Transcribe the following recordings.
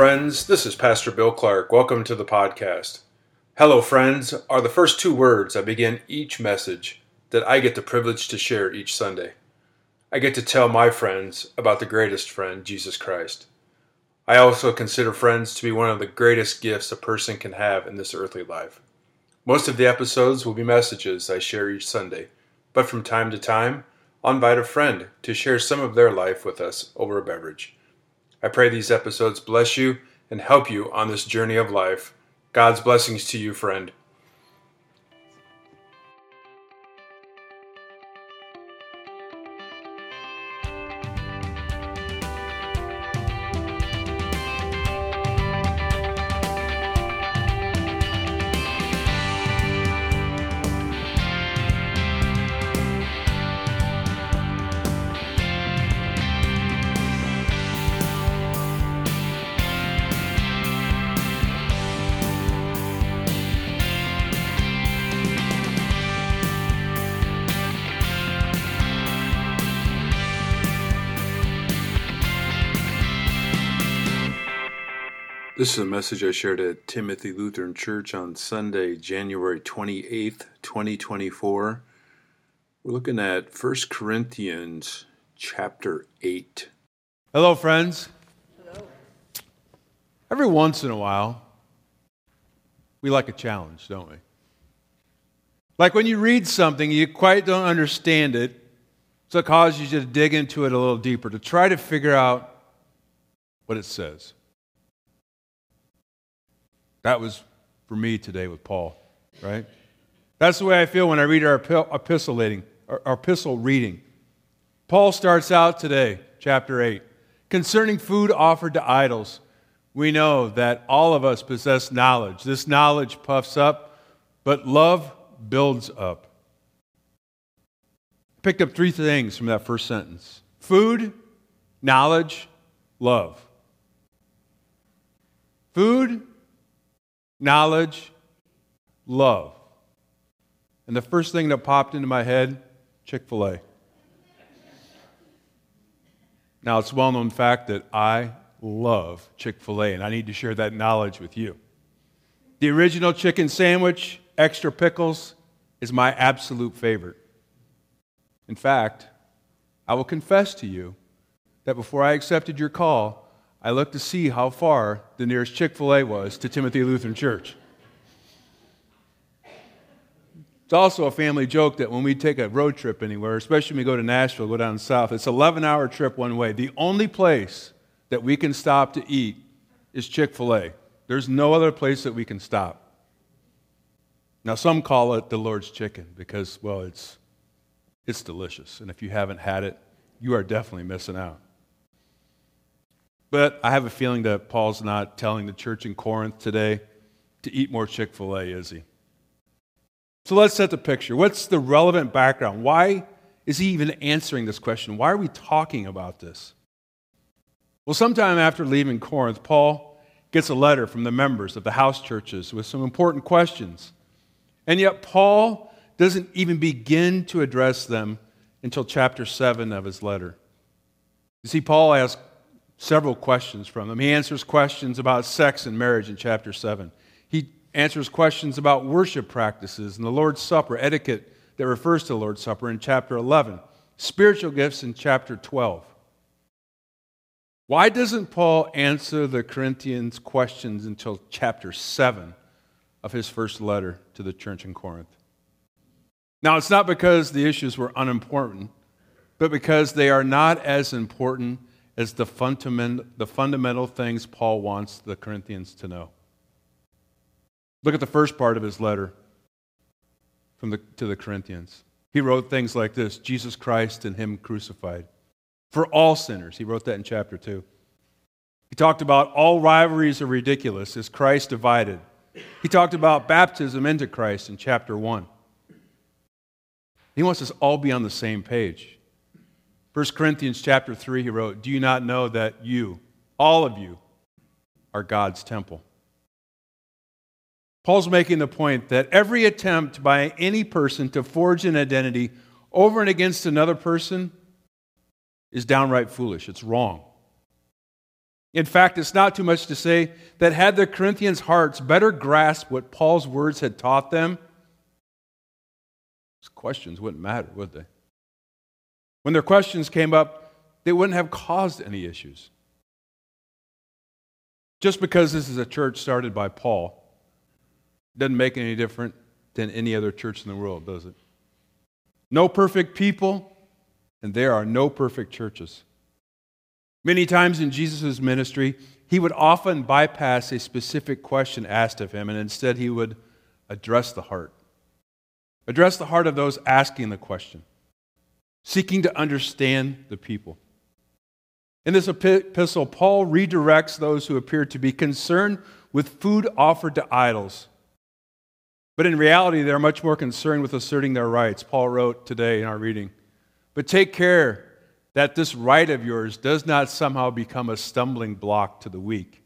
friends. This is Pastor Bill Clark. Welcome to the podcast. Hello, friends are the first two words I begin each message that I get the privilege to share each Sunday. I get to tell my friends about the greatest friend, Jesus Christ. I also consider friends to be one of the greatest gifts a person can have in this earthly life. Most of the episodes will be messages I share each Sunday, but from time to time, I'll invite a friend to share some of their life with us over a beverage. I pray these episodes bless you and help you on this journey of life. God's blessings to you, friend. This is a message I shared at Timothy Lutheran Church on Sunday, January 28th, 2024. We're looking at 1 Corinthians chapter 8. Hello, friends. Hello. Every once in a while, we like a challenge, don't we? Like when you read something, you quite don't understand it, so it causes you to dig into it a little deeper, to try to figure out what it says. That was for me today with Paul, right? That's the way I feel when I read our epistle reading. Paul starts out today, chapter 8. Concerning food offered to idols, we know that all of us possess knowledge. This knowledge puffs up, but love builds up. Picked up three things from that first sentence food, knowledge, love. Food, knowledge, love. And the first thing that popped into my head Chick fil A. Now, it's a well known fact that I love Chick fil A, and I need to share that knowledge with you. The original chicken sandwich, extra pickles, is my absolute favorite. In fact, I will confess to you that before I accepted your call, I looked to see how far the nearest Chick fil A was to Timothy Lutheran Church. It's also a family joke that when we take a road trip anywhere, especially when we go to Nashville, go down south, it's an 11 hour trip one way. The only place that we can stop to eat is Chick fil A. There's no other place that we can stop. Now, some call it the Lord's chicken because, well, it's, it's delicious. And if you haven't had it, you are definitely missing out. But I have a feeling that Paul's not telling the church in Corinth today to eat more Chick fil A, is he? So let's set the picture. What's the relevant background? Why is he even answering this question? Why are we talking about this? Well, sometime after leaving Corinth, Paul gets a letter from the members of the house churches with some important questions. And yet, Paul doesn't even begin to address them until chapter 7 of his letter. You see, Paul asks several questions from them. He answers questions about sex and marriage in chapter 7. He answers questions about worship practices and the Lord's Supper, etiquette that refers to the Lord's Supper in chapter 11, spiritual gifts in chapter 12. Why doesn't Paul answer the Corinthians' questions until chapter 7 of his first letter to the church in Corinth? Now, it's not because the issues were unimportant, but because they are not as important as the, fundament, the fundamental things Paul wants the Corinthians to know. Look at the first part of his letter from the, to the Corinthians. He wrote things like this Jesus Christ and Him crucified. For all sinners. He wrote that in chapter 2. He talked about all rivalries are ridiculous. Is Christ divided? He talked about baptism into Christ in chapter 1. He wants us all be on the same page. 1 Corinthians chapter 3, he wrote, Do you not know that you, all of you, are God's temple? Paul's making the point that every attempt by any person to forge an identity over and against another person is downright foolish. It's wrong. In fact, it's not too much to say that had the Corinthians' hearts better grasped what Paul's words had taught them, these questions wouldn't matter, would they? When their questions came up, they wouldn't have caused any issues. Just because this is a church started by Paul doesn't make any different than any other church in the world, does it? No perfect people, and there are no perfect churches. Many times in Jesus' ministry, he would often bypass a specific question asked of him, and instead he would address the heart. Address the heart of those asking the question, seeking to understand the people. In this epistle, Paul redirects those who appear to be concerned with food offered to idols. But in reality, they're much more concerned with asserting their rights. Paul wrote today in our reading. But take care that this right of yours does not somehow become a stumbling block to the weak.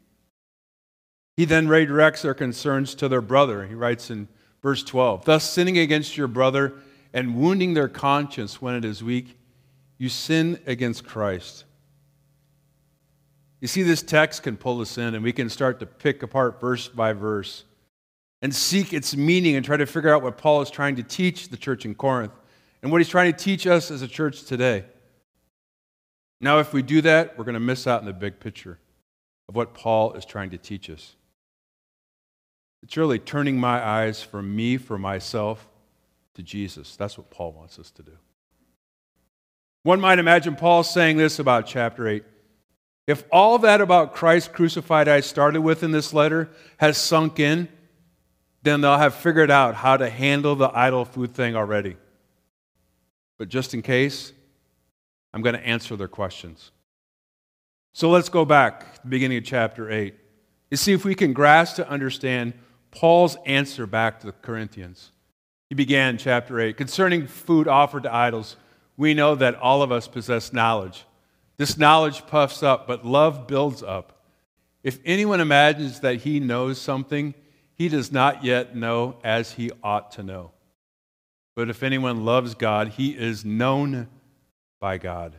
He then redirects their concerns to their brother. He writes in verse 12 Thus, sinning against your brother and wounding their conscience when it is weak, you sin against Christ. You see, this text can pull us in, and we can start to pick apart verse by verse and seek its meaning and try to figure out what Paul is trying to teach the church in Corinth and what he's trying to teach us as a church today. Now, if we do that, we're going to miss out on the big picture of what Paul is trying to teach us. It's really turning my eyes from me, for myself, to Jesus. That's what Paul wants us to do. One might imagine Paul saying this about chapter 8. If all that about Christ crucified I started with in this letter has sunk in, then they'll have figured out how to handle the idol food thing already. But just in case, I'm going to answer their questions. So let's go back to the beginning of chapter 8 to see if we can grasp to understand Paul's answer back to the Corinthians. He began chapter 8 concerning food offered to idols. We know that all of us possess knowledge. This knowledge puffs up, but love builds up. If anyone imagines that he knows something, he does not yet know as he ought to know. But if anyone loves God, he is known by God.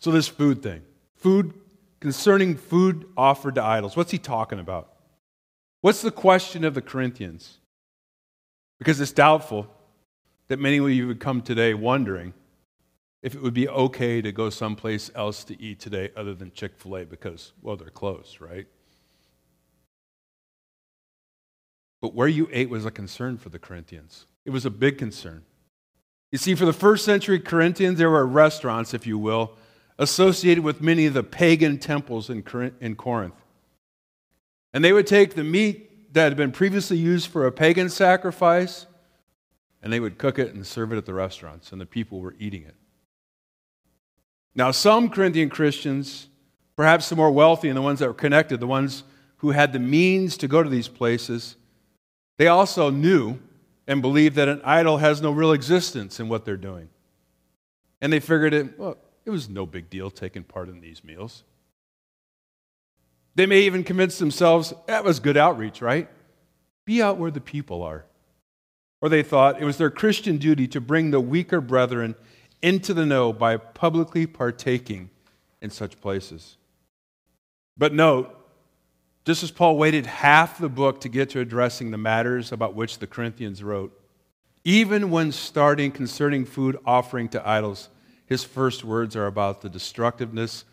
So, this food thing, food concerning food offered to idols, what's he talking about? What's the question of the Corinthians? Because it's doubtful that many of you would come today wondering if it would be okay to go someplace else to eat today other than Chick fil A because, well, they're closed, right? But where you ate was a concern for the Corinthians. It was a big concern. You see, for the first century Corinthians, there were restaurants, if you will, associated with many of the pagan temples in Corinth. And they would take the meat that had been previously used for a pagan sacrifice and they would cook it and serve it at the restaurants, and the people were eating it. Now, some Corinthian Christians, perhaps the more wealthy and the ones that were connected, the ones who had the means to go to these places, they also knew and believed that an idol has no real existence in what they're doing. And they figured it, well, it was no big deal taking part in these meals. They may even convince themselves that was good outreach, right? Be out where the people are. Or they thought it was their Christian duty to bring the weaker brethren into the know by publicly partaking in such places. But note, just as Paul waited half the book to get to addressing the matters about which the Corinthians wrote, even when starting concerning food offering to idols, his first words are about the destructiveness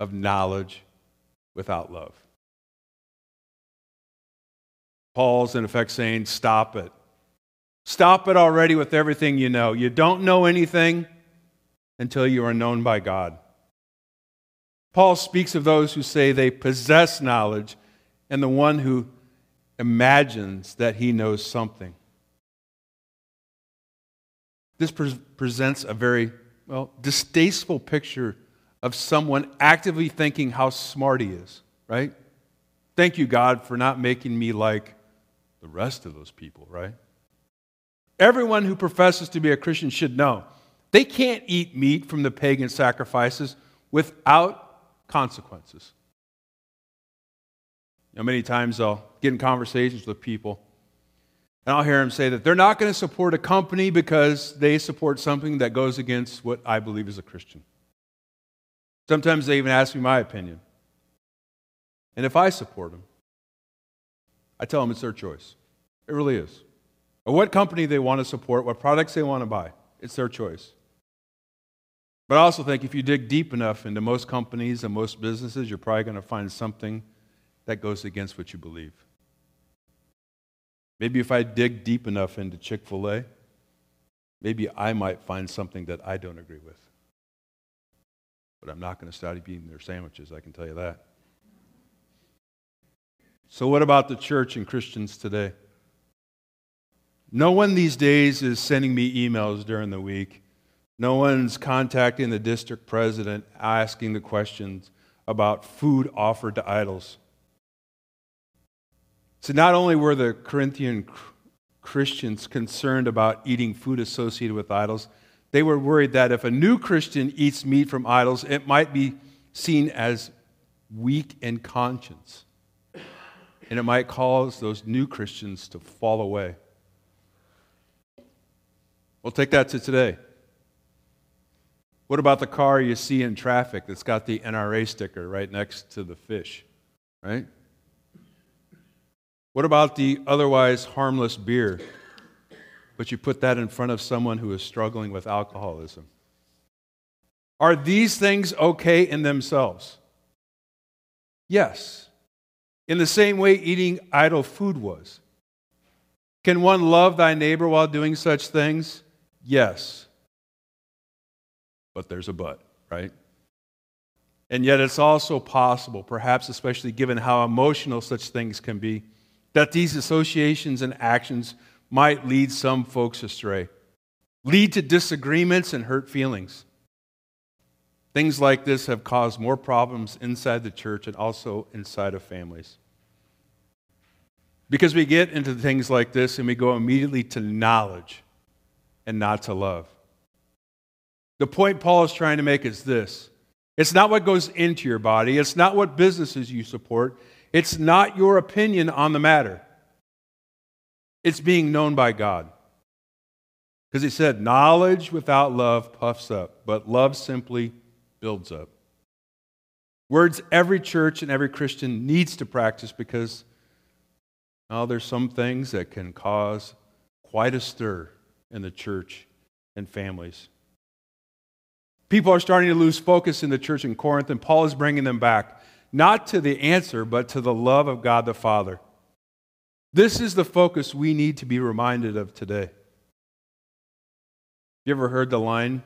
of knowledge without love. Paul's, in effect, saying, Stop it. Stop it already with everything you know. You don't know anything until you are known by God. Paul speaks of those who say they possess knowledge and the one who imagines that he knows something. This pre- presents a very, well, distasteful picture of someone actively thinking how smart he is, right? Thank you, God, for not making me like the rest of those people, right? Everyone who professes to be a Christian should know they can't eat meat from the pagan sacrifices without consequences. You know, many times I'll get in conversations with people, and I'll hear them say that they're not going to support a company because they support something that goes against what I believe is a Christian. Sometimes they even ask me my opinion. And if I support them, I tell them it's their choice. It really is. Or what company they want to support, what products they want to buy. It's their choice. But I also think if you dig deep enough into most companies and most businesses, you're probably going to find something that goes against what you believe. Maybe if I dig deep enough into Chick fil A, maybe I might find something that I don't agree with. But I'm not going to start eating their sandwiches, I can tell you that. So, what about the church and Christians today? No one these days is sending me emails during the week. No one's contacting the district president asking the questions about food offered to idols. So, not only were the Corinthian Christians concerned about eating food associated with idols, they were worried that if a new Christian eats meat from idols, it might be seen as weak in conscience. And it might cause those new Christians to fall away. We'll take that to today. What about the car you see in traffic that's got the NRA sticker right next to the fish, right? What about the otherwise harmless beer, but you put that in front of someone who is struggling with alcoholism? Are these things okay in themselves? Yes. In the same way eating idol food was. Can one love thy neighbor while doing such things? Yes. But there's a but, right? And yet it's also possible, perhaps especially given how emotional such things can be, that these associations and actions might lead some folks astray, lead to disagreements and hurt feelings. Things like this have caused more problems inside the church and also inside of families. Because we get into things like this and we go immediately to knowledge and not to love. The point Paul is trying to make is this it's not what goes into your body, it's not what businesses you support, it's not your opinion on the matter. It's being known by God. Because he said, knowledge without love puffs up, but love simply builds up. Words every church and every Christian needs to practice because oh, there's some things that can cause quite a stir in the church and families. People are starting to lose focus in the church in Corinth, and Paul is bringing them back not to the answer, but to the love of God the Father. This is the focus we need to be reminded of today. You ever heard the line,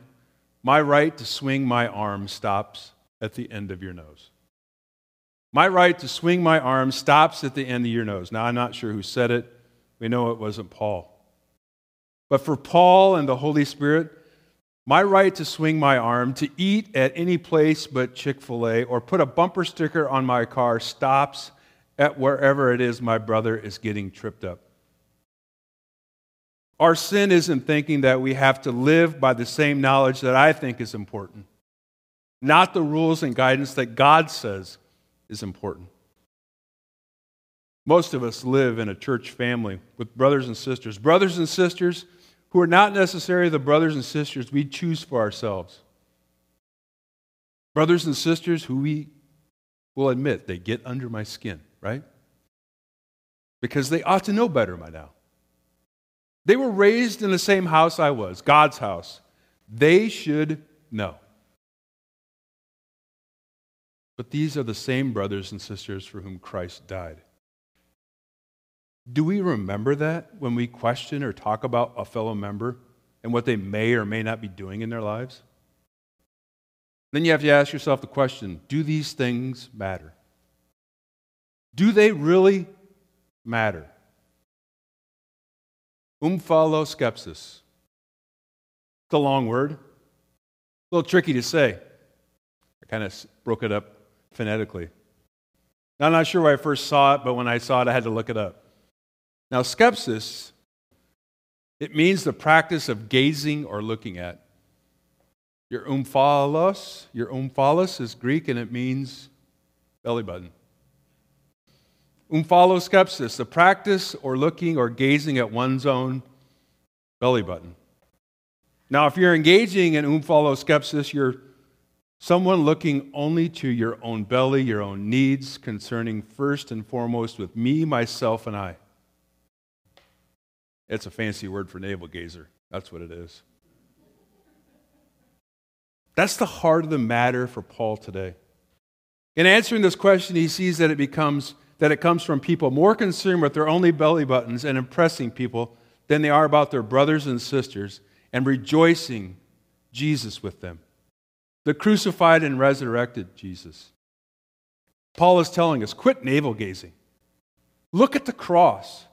My right to swing my arm stops at the end of your nose? My right to swing my arm stops at the end of your nose. Now, I'm not sure who said it. We know it wasn't Paul. But for Paul and the Holy Spirit, my right to swing my arm, to eat at any place but Chick fil A, or put a bumper sticker on my car stops at wherever it is my brother is getting tripped up. Our sin isn't thinking that we have to live by the same knowledge that I think is important, not the rules and guidance that God says is important. Most of us live in a church family with brothers and sisters. Brothers and sisters who are not necessarily the brothers and sisters we choose for ourselves. Brothers and sisters who we will admit they get under my skin, right? Because they ought to know better by now. They were raised in the same house I was, God's house. They should know. But these are the same brothers and sisters for whom Christ died. Do we remember that when we question or talk about a fellow member and what they may or may not be doing in their lives? Then you have to ask yourself the question do these things matter? Do they really matter? Omphalo skepsis. It's a long word, a little tricky to say. I kind of broke it up phonetically. Now, I'm not sure where I first saw it, but when I saw it, I had to look it up. Now, skepsis, it means the practice of gazing or looking at. Your omphalos, your omphalos is Greek and it means belly button. Omphaloskepsis, the practice or looking or gazing at one's own belly button. Now, if you're engaging in omphaloskepsis, you're Someone looking only to your own belly, your own needs, concerning first and foremost with me, myself, and I. It's a fancy word for navel gazer. That's what it is. That's the heart of the matter for Paul today. In answering this question, he sees that it becomes that it comes from people more concerned with their only belly buttons and impressing people than they are about their brothers and sisters and rejoicing Jesus with them. The crucified and resurrected Jesus. Paul is telling us quit navel gazing. Look at the cross.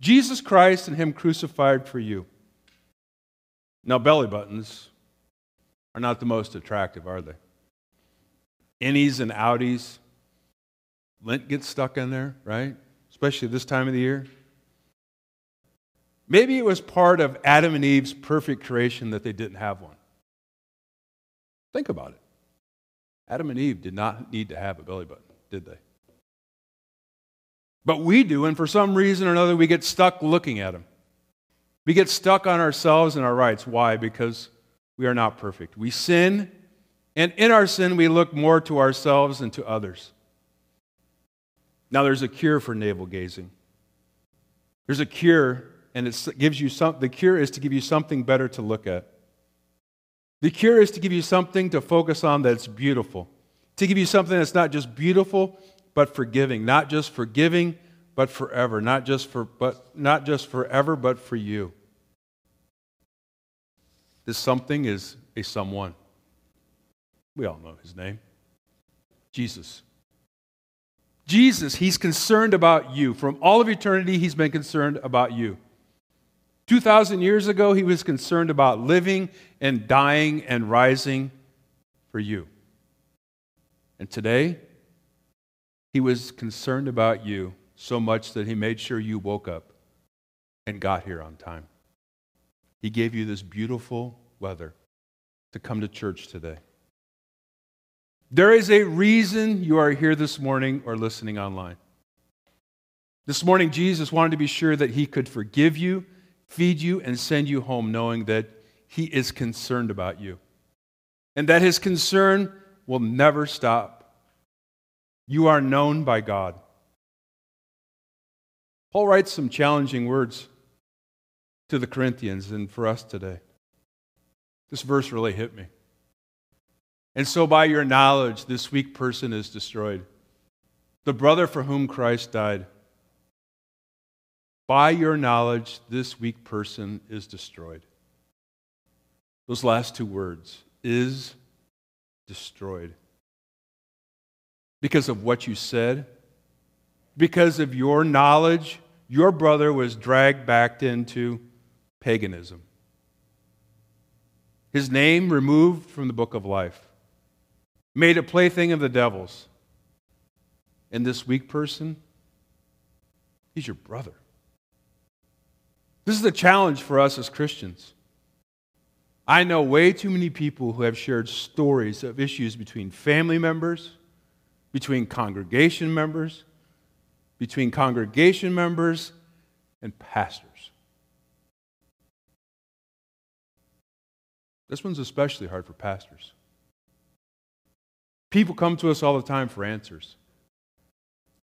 Jesus Christ and Him crucified for you. Now, belly buttons are not the most attractive, are they? Innies and outies. Lint gets stuck in there, right? Especially this time of the year. Maybe it was part of Adam and Eve's perfect creation that they didn't have one. Think about it. Adam and Eve did not need to have a belly button, did they? But we do, and for some reason or another, we get stuck looking at them. We get stuck on ourselves and our rights. Why? Because we are not perfect. We sin, and in our sin, we look more to ourselves and to others. Now, there's a cure for navel gazing. There's a cure, and it gives you some, the cure is to give you something better to look at. The cure is to give you something to focus on that's beautiful, to give you something that's not just beautiful, but forgiving, not just forgiving, but forever, not just for but not just forever, but for you. This something is a someone. We all know his name. Jesus. Jesus, he's concerned about you. From all of eternity, he's been concerned about you. 2,000 years ago, he was concerned about living and dying and rising for you. And today, he was concerned about you so much that he made sure you woke up and got here on time. He gave you this beautiful weather to come to church today. There is a reason you are here this morning or listening online. This morning, Jesus wanted to be sure that he could forgive you, feed you, and send you home knowing that he is concerned about you and that his concern will never stop you are known by God. Paul writes some challenging words to the Corinthians and for us today. This verse really hit me. And so, by your knowledge, this weak person is destroyed. The brother for whom Christ died. By your knowledge, this weak person is destroyed. Those last two words is destroyed because of what you said, because of your knowledge, your brother was dragged back into paganism. His name removed from the book of life, made a plaything of the devils. And this weak person, he's your brother. This is a challenge for us as Christians. I know way too many people who have shared stories of issues between family members between congregation members, between congregation members and pastors. This one's especially hard for pastors. People come to us all the time for answers.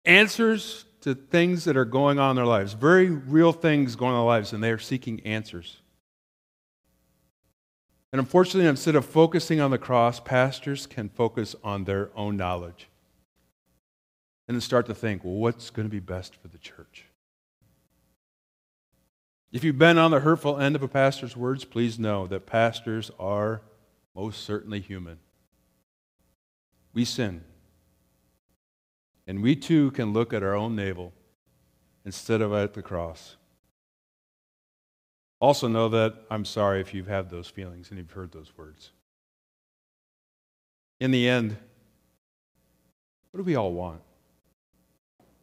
Answers to things that are going on in their lives, very real things going on in their lives, and they are seeking answers. And unfortunately, instead of focusing on the cross, pastors can focus on their own knowledge and then start to think, well, what's going to be best for the church? If you've been on the hurtful end of a pastor's words, please know that pastors are most certainly human. We sin. And we too can look at our own navel instead of at the cross. Also, know that I'm sorry if you've had those feelings and you've heard those words. In the end, what do we all want?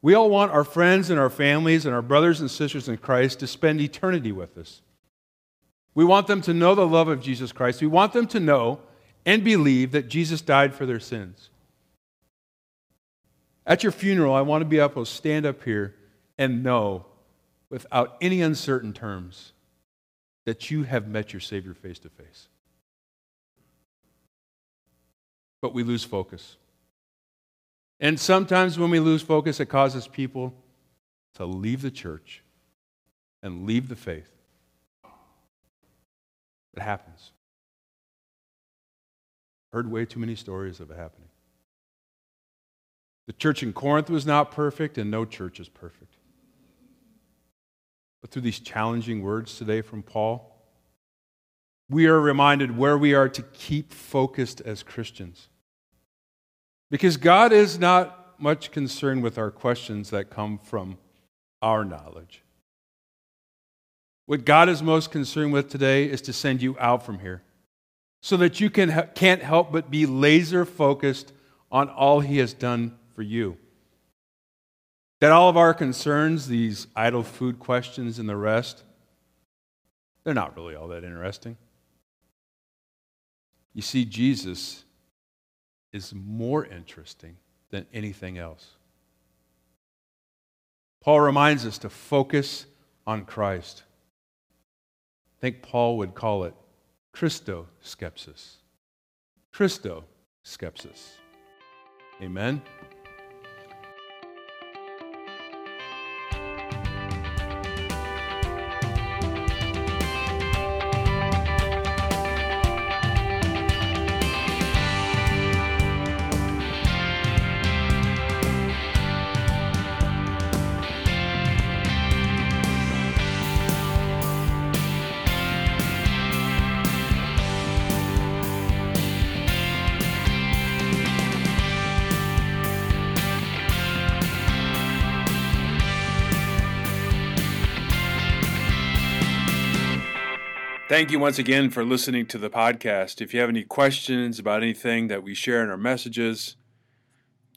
We all want our friends and our families and our brothers and sisters in Christ to spend eternity with us. We want them to know the love of Jesus Christ. We want them to know and believe that Jesus died for their sins. At your funeral, I want to be able to stand up here and know without any uncertain terms that you have met your Savior face to face. but we lose focus. And sometimes when we lose focus, it causes people to leave the church and leave the faith. It happens. Heard way too many stories of it happening. The church in Corinth was not perfect, and no church is perfect. But through these challenging words today from Paul, we are reminded where we are to keep focused as Christians. Because God is not much concerned with our questions that come from our knowledge. What God is most concerned with today is to send you out from here so that you can, can't help but be laser focused on all He has done for you. That all of our concerns, these idol food questions and the rest, they're not really all that interesting. You see, Jesus is more interesting than anything else. Paul reminds us to focus on Christ. I think Paul would call it Christo skepsis. Christo skepsis. Amen. Thank you once again for listening to the podcast. If you have any questions about anything that we share in our messages,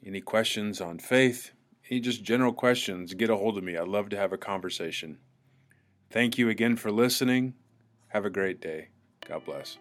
any questions on faith, any just general questions, get a hold of me. I'd love to have a conversation. Thank you again for listening. Have a great day. God bless.